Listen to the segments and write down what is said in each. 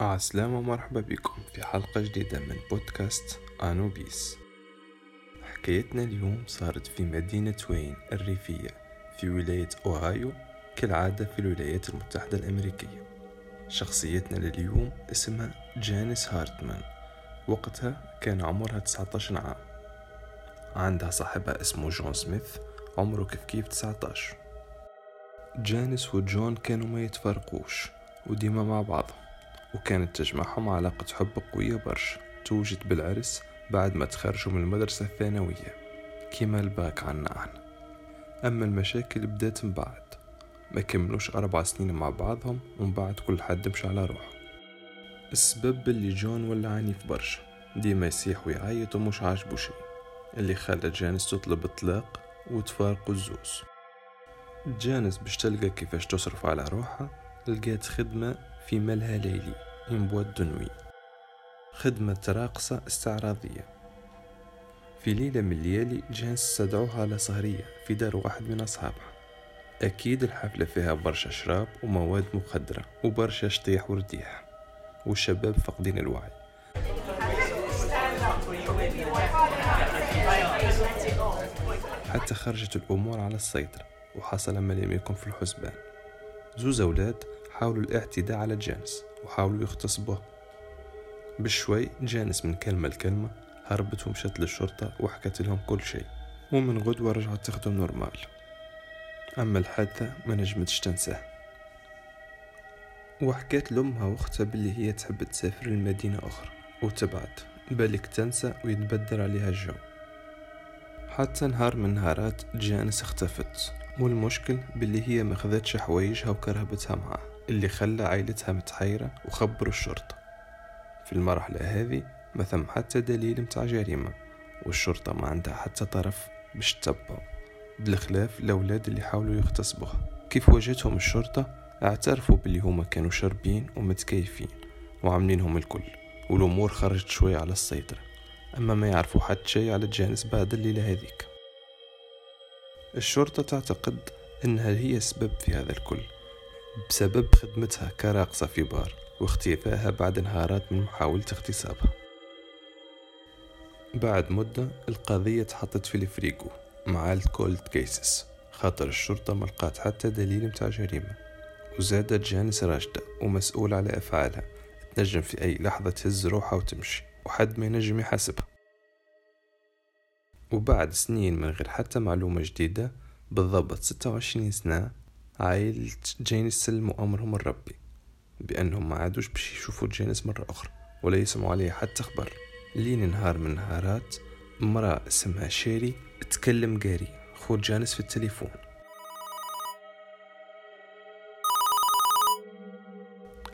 عسلامة ومرحبا بكم في حلقة جديدة من بودكاست آنوبيس. حكايتنا اليوم صارت في مدينة وين الريفية في ولاية أوهايو كالعادة في الولايات المتحدة الأمريكية. شخصيتنا لليوم اسمها جانيس هارتمان. وقتها كان عمرها 19 عام. عندها صاحبها اسمه جون سميث عمره كيف كيف 19 جانيس وجون كانوا ما يتفرقوش وديما مع بعضهم. وكانت تجمعهم علاقة حب قوية برشا. توجد بالعرس بعد ما تخرجوا من المدرسة الثانوية. كيما الباك عنا إحنا أما المشاكل بدات من بعد. ما كملوش أربع سنين مع بعضهم ومن بعد كل حد مشى على روحه. السبب اللي جون ولا عنيف برشا. ديما يصيح ويعيط ومش عاجبو شي اللي خلى جانس تطلب الطلاق وتفارقوا الزوز. جانس باش تلقى كيفاش تصرف على روحها لقات خدمة في ملهى ليلي من بواد دنوي خدمة راقصة استعراضية. في ليلة من الليالي جانس استدعوها على سهرية في دار واحد من أصحابها. أكيد الحفلة فيها برشا شراب ومواد مخدرة وبرشا شطيح ورديح والشباب فاقدين الوعي. حتى خرجت الأمور على السيطرة وحصل ما لم يكن في الحسبان. زوز أولاد حاولوا الاعتداء على جانس وحاولوا يغتصبوه. بشوي جانس من كلمة لكلمة هربت ومشت للشرطة وحكت لهم كل شيء. ومن غدوة رجعت تخدم نورمال أما الحادثة ما نجمتش تنساه. وحكيت لأمها وأختها باللي هي تحب تسافر لمدينة أخرى. وتبعد. بالك تنسى ويتبدل عليها الجو. حتى نهار من نهارات جانس اختفت. والمشكل باللي هي مخذتش حوايجها وكرهبتها معاه اللي خلى عائلتها متحيرة وخبروا الشرطة. في المرحلة هذه ما ثم حتى دليل متاع جريمة والشرطة ما عندها حتى طرف باش تتبعوا بالخلاف الأولاد اللي حاولوا يغتصبوها. كيف واجهتهم الشرطة؟ اعترفوا باللي هما كانوا شاربين ومتكيفين وعاملينهم الكل والأمور خرجت شوية على السيطرة. أما ما يعرفوا حد شيء على جانس بعد الليلة هذيك. الشرطة تعتقد أنها هي السبب في هذا الكل بسبب خدمتها كراقصة في بار واختفائها بعد نهارات من محاولة اغتصابها. بعد مدة القضية تحطت في الفريقو مع ال cold cases خاطر الشرطة ملقات حتى دليل متاع جريمة. وزادت جانس راشدة ومسؤولة على أفعالها تنجم في أي لحظة تهز روحها وتمشي وحد ما ينجم يحاسبها. وبعد سنين من غير حتى معلومة جديدة بالضبط ستة وعشرين سنة عائلة جينيس سلموا أمرهم لربي بأنهم ما عادوش باش يشوفوا جينيس مرة أخرى ولا يسمعوا عليها حتى خبر. لين نهار من نهارات مرأة اسمها شيري تكلم جاري خو جانس في التليفون.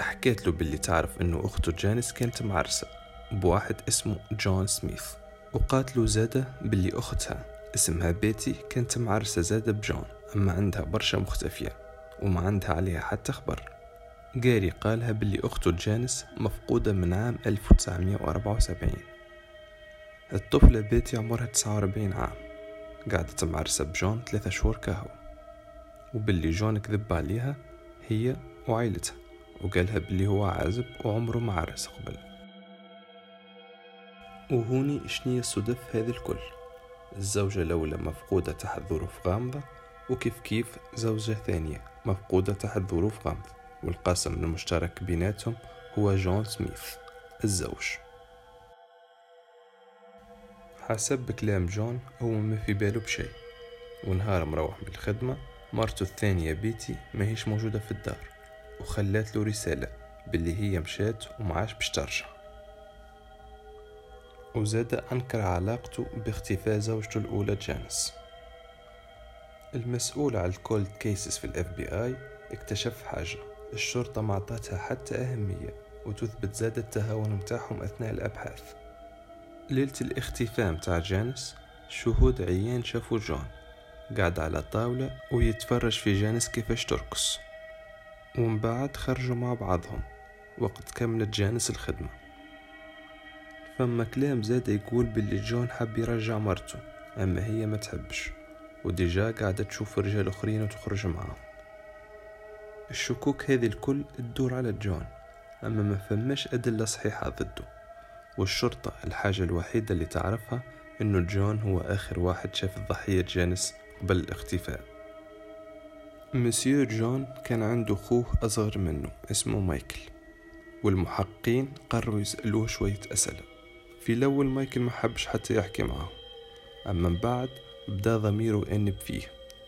حكيت له باللي تعرف إنه أخته جانس كانت معرسة بواحد اسمه جون سميث. وقالت له زادة باللي أختها. اسمها بيتي كانت معرسة زادة بجون أما عندها برشا مختفية وما عندها عليها حتى خبر. جاري قالها باللي أخته جانس مفقودة من عام 1974 الطفلة بيتي عمرها 49 عام قعدت معرسة بجون ثلاثة شهور كهو. وباللي جون كذب عليها هي وعائلتها وقالها باللي هو عازب وعمره ما عرس قبل. وهوني شنية الصدف هذه الكل. الزوجة الأولى مفقودة تحت ظروف غامضة وكيف كيف زوجة ثانية مفقودة تحت ظروف غامضة. والقاسم المشترك بيناتهم هو جون سميث الزوج. حسب كلام جون هو ما في باله بشي ونهار مروح من الخدمة مرته الثانية بيتي ما هيش موجودة في الدار وخلات له رسالة باللي هي مشات ومعاش باش ترجع. وزاد أنكر علاقته باختفاء زوجته الأولى جانس. المسؤول على ال cold cases في ال FBI اكتشف حاجة. الشرطة ما عطاتها حتى أهمية وتثبت زاد التهاون متاعهم أثناء الأبحاث. ليلة الاختفاء متاع جانس شهود عيان شافوا جون قاعد على طاولة ويتفرج في جانس كيفاش ترقص. ومن بعد خرجوا مع بعضهم وقت كملت جانس الخدمة. فما كلام زاد يقول باللي جون حب يرجع مرته أما هي ما تحبش وديجا قاعدة تشوف رجال أخرين وتخرج معاهم. الشكوك هذه الكل تدور على جون أما ما فماش أدلة صحيحة ضده. والشرطة الحاجة الوحيدة اللي تعرفها إنه جون هو آخر واحد شاف الضحية جانس قبل الاختفاء. مسيو جون كان عنده أخوه أصغر منه اسمه مايكل والمحققين قرروا يسألوه شوية أسئلة. في الأول مايكل ما حبش حتى يحكي معه. أما من بعد بدا ضميره يأنب فيه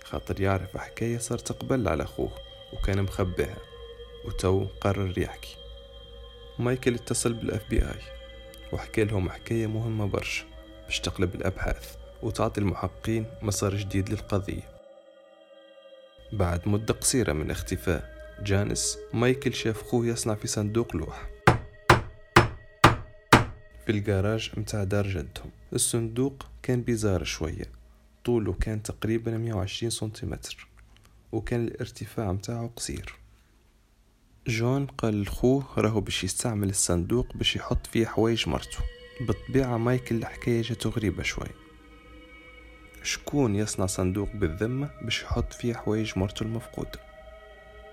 خاطر يعرف حكاية صارت قبل على أخوه وكان مخبيها وتو قرر يحكي. مايكل اتصل بال FBI وحكى لهم حكاية مهمة برشا باش تقلب الأبحاث وتعطي المحققين مسار جديد للقضية. بعد مدة قصيرة من اختفاء جانس مايكل شاف خوه يصنع في صندوق لوح. في الجراج متاع دار جدهم. الصندوق كان بيزار شوية. طوله كان تقريبا 120 سنتيمتر. وكان الارتفاع متاعه قصير. جون قال لخوه راهو باش يستعمل الصندوق باش يحط فيه حوايج مرته. بالطبيعة مايكل الحكاية جاتو غريبة شوي. شكون يصنع صندوق بالذمة باش يحط فيه حوايج مرته المفقودة؟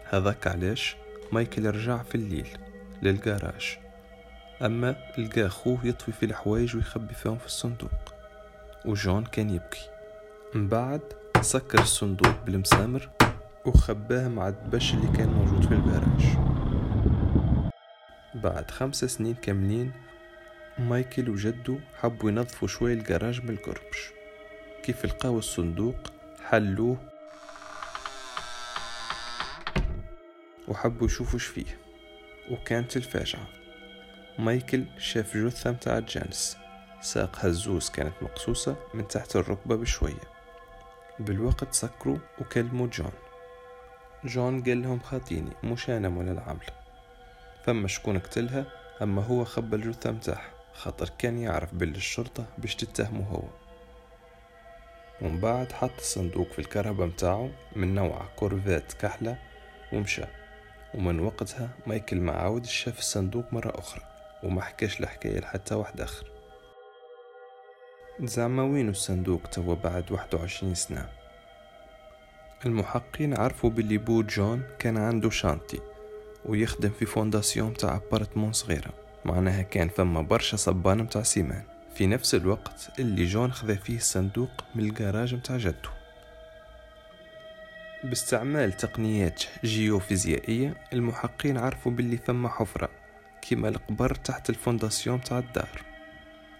هذاك علاش؟ مايكل رجع في الليل للجراج أما لقى خوه يطفي في الحوايج ويخبي فيهم في الصندوق وجون كان يبكي. من بعد سكر الصندوق بالمسامر وخباه مع الدبش اللي كان موجود في الجراج بعد خمس سنين كاملين مايكل وجده حبوا ينظفوا شوي الجراج من القربش. كيف لقاو الصندوق حلوة. وحبوا يشوفوا فيه. وكانت الفاجعة. مايكل شاف جثة متاع جانس. ساق هزوز كانت مقصوصة من تحت الركبة بشوية. بالوقت سكروا وكلموا جون. جون قال لهم خاطيني مش أنا مول العمل فما شكون قتلها؟ أما هو خبى الجثة متاعها خاطر كان يعرف باللي الشرطة باش تتهمه هو. ومن بعد حط الصندوق في الكرهبة متاعه من نوع كورفات كحلة ومشى. ومن وقتها مايكل ما عاود شاف الصندوق مرة أخرى. وما حكاش الحكاية لحتى واحد آخر. زعما وين الصندوق توا بعد واحد وعشرين سنة؟ المحققين عرفوا باللي بو جون كان عنده chantier ويخدم في fondation متاع appartement صغيرة. معناها كان فما برشا صبان متاع ciment. في نفس الوقت اللي جون خذا فيه الصندوق من الجراج متاع جدو. باستعمال تقنيات جيوفيزيائية المحققين عرفوا باللي ثم حفرة. كيما القبر تحت ال fondation متاع الدار.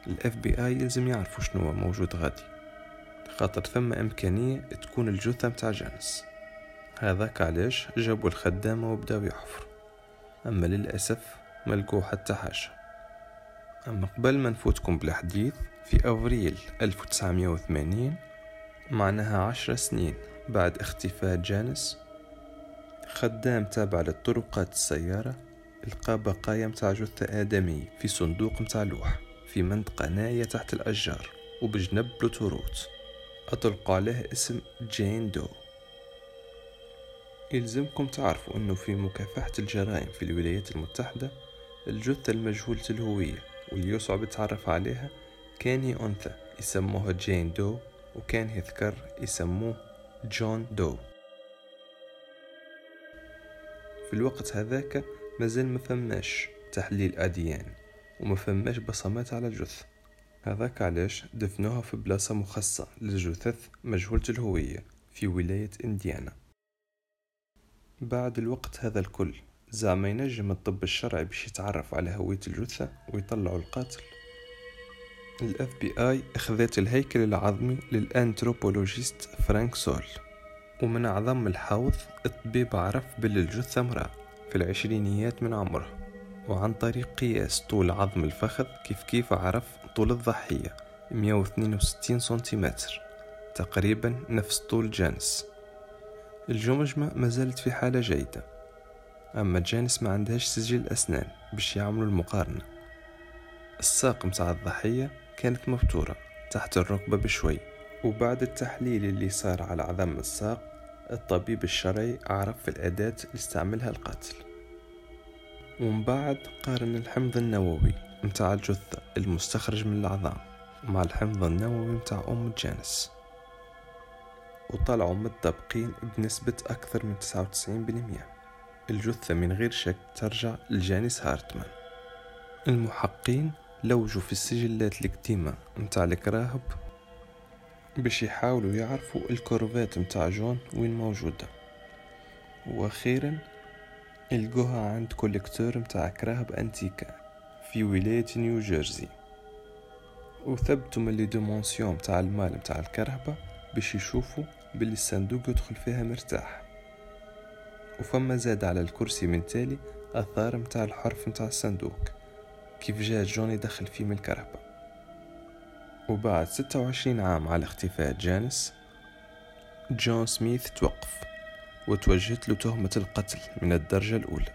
ال FBI يلزم يعرفوا شنو موجود غادي خاطر ثم إمكانية تكون الجثة متاع جانس. هذاك علاش جابوا الخدامة وبداو يحفروا. أما للأسف ملقوا حتى حاجة. أما قبل ما نفوتكم بالحديث في أفريل 1980 معناها عشر سنين بعد اختفاء جانس خدام تابع للطرقات السيارة لقى بقايا متاع جثة آدمي في صندوق متاع لوح في منطقة نائية تحت الأشجار وبجنب l'autoroute. أطلقوا عليه اسم جين دو. يلزمكم تعرفوا أنه في مكافحة الجرائم في الولايات المتحدة الجثة المجهولة الهوية واللي يصعب التعرف عليها كان هي أنثى يسموها جين دو وكان هي ذكر يسموه جون دو. في الوقت هذاك مازال ما فماش تحليل ADN وما فماش بصمات على الجثة هذاك علاش دفنوها في بلاصة مخصصة للجثث مجهولة الهوية في ولاية إنديانا. بعد الوقت هذا الكل زعما ينجم الطب الشرعي باش يتعرف على هوية الجثة ويطلعوا القاتل. ال FBI أخذت الهيكل العظمي لل anthropologist فرانك سول ومن عظم الحوض الطبيب عرف بلي الجثة امرأة في العشرينيات من عمرها وعن طريق قياس طول عظم الفخذ كيف كيف عرف طول الضحية 162 سنتيمتر تقريبا نفس طول جانس. الجمجمة ما زالت في حالة جيدة أما جانس ما عندهاش سجل أسنان باش يعملوا المقارنة. الساق متاع الضحية كانت مبتورة تحت الركبة بشوي وبعد التحليل اللي صار على عظم الساق الطبيب الشرعي عرف في الأداة اللي استعملها القاتل. ومن بعد قارن الحمض النووي متاع الجثة المستخرج من العظام مع الحمض النووي متاع أم جانس وطلعوا متطابقين بنسبة أكثر من 99% الجثة من غير شك ترجع لجانيس هارتمان. المحققين لوجوا في السجلات القديمة متاع الكراهب باش يحاولوا يعرفوا الكورفات متاع جون وين موجودة. وأخيرا لقوها عند collector متاع كراهب أنتيكا في ولاية نيو جيرسي. وثبتوا من les dimensions متاع la malle متاع الكرهبة باش يشوفوا باللي الصندوق يدخل فيها مرتاح. وفما زاد على الكرسي من تالي أثار متاع الحرف متاع الصندوق. كيف جاء جون يدخل فيه من الكرهبة وبعد ستة وعشرين عام على اختفاء جانس جون سميث توقف وتوجهت له تهمة القتل من الدرجة الأولى.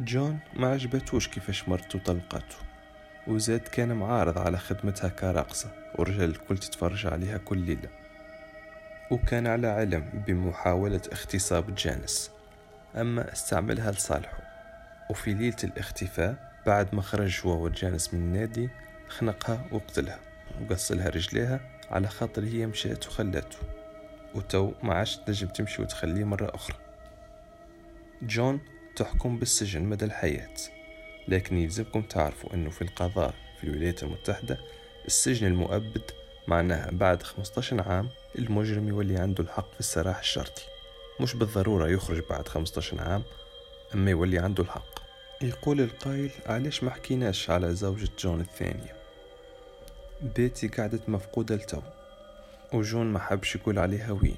جون ما عجبتوش كيفاش مرته طلقته وزاد كان معارض على خدمتها كراقصة ورجال الكل تتفرج عليها كل ليلة. وكان على علم بمحاولة اغتصاب جانس أما استعملها لصالحه. وفي ليلة الاختفاء بعد ما خرج هو وجانس من النادي خنقها وقتلها وقصلها رجليها على خاطر هي مشات وخلاته وتو ما عادش تنجم تمشي وتخليه مرة أخرى. جون تحكم بالسجن مدى الحياة لكن يلزمكم تعرفوا أنه في القضاء في الولايات المتحدة السجن المؤبد معناها بعد 15 عام المجرم يولي عنده الحق في السراح الشرطي. مش بالضرورة يخرج بعد 15 عام أما يولي عنده الحق. يقول القايل علاش ما حكيناش على زوجة جون الثانية؟ بيتي قعدت مفقودة لتو وجون ما حبش يقول عليها وين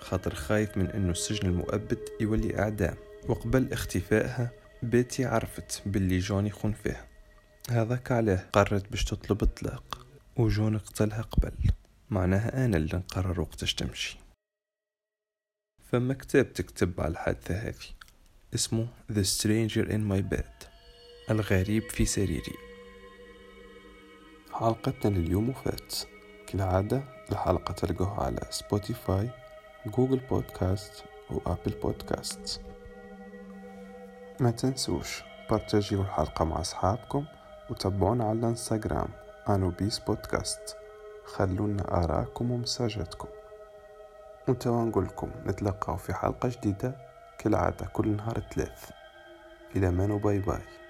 خاطر خايف من إنه السجن المؤبد يولي إعدام. وقبل اختفائها بيتي عرفت باللي جون يخون فيها. هذاك علاه قررت باش تطلب الطلاق وجون قتلها قبل. معناها أنا اللي نقرر وقتاش تمشي. فما كتاب تكتب على الحادثة هذه. اسمه The Stranger in My Bed الغريب في سريري. حلقتنا لليوم وفات. كالعادة الحلقة تلقوها على سبوتيفاي جوجل بودكاست وابل بودكاست ما تنسوش بارتاجيو الحلقة مع أصحابكم وتابعونا على الإنستغرام أنوبيس بودكاست خلونا آراءكم ومساجاتكم وتوا نقولكم نتلقاو في حلقة جديدة. كالعادة كل نهار ثلاث. إلى مانو bye bye.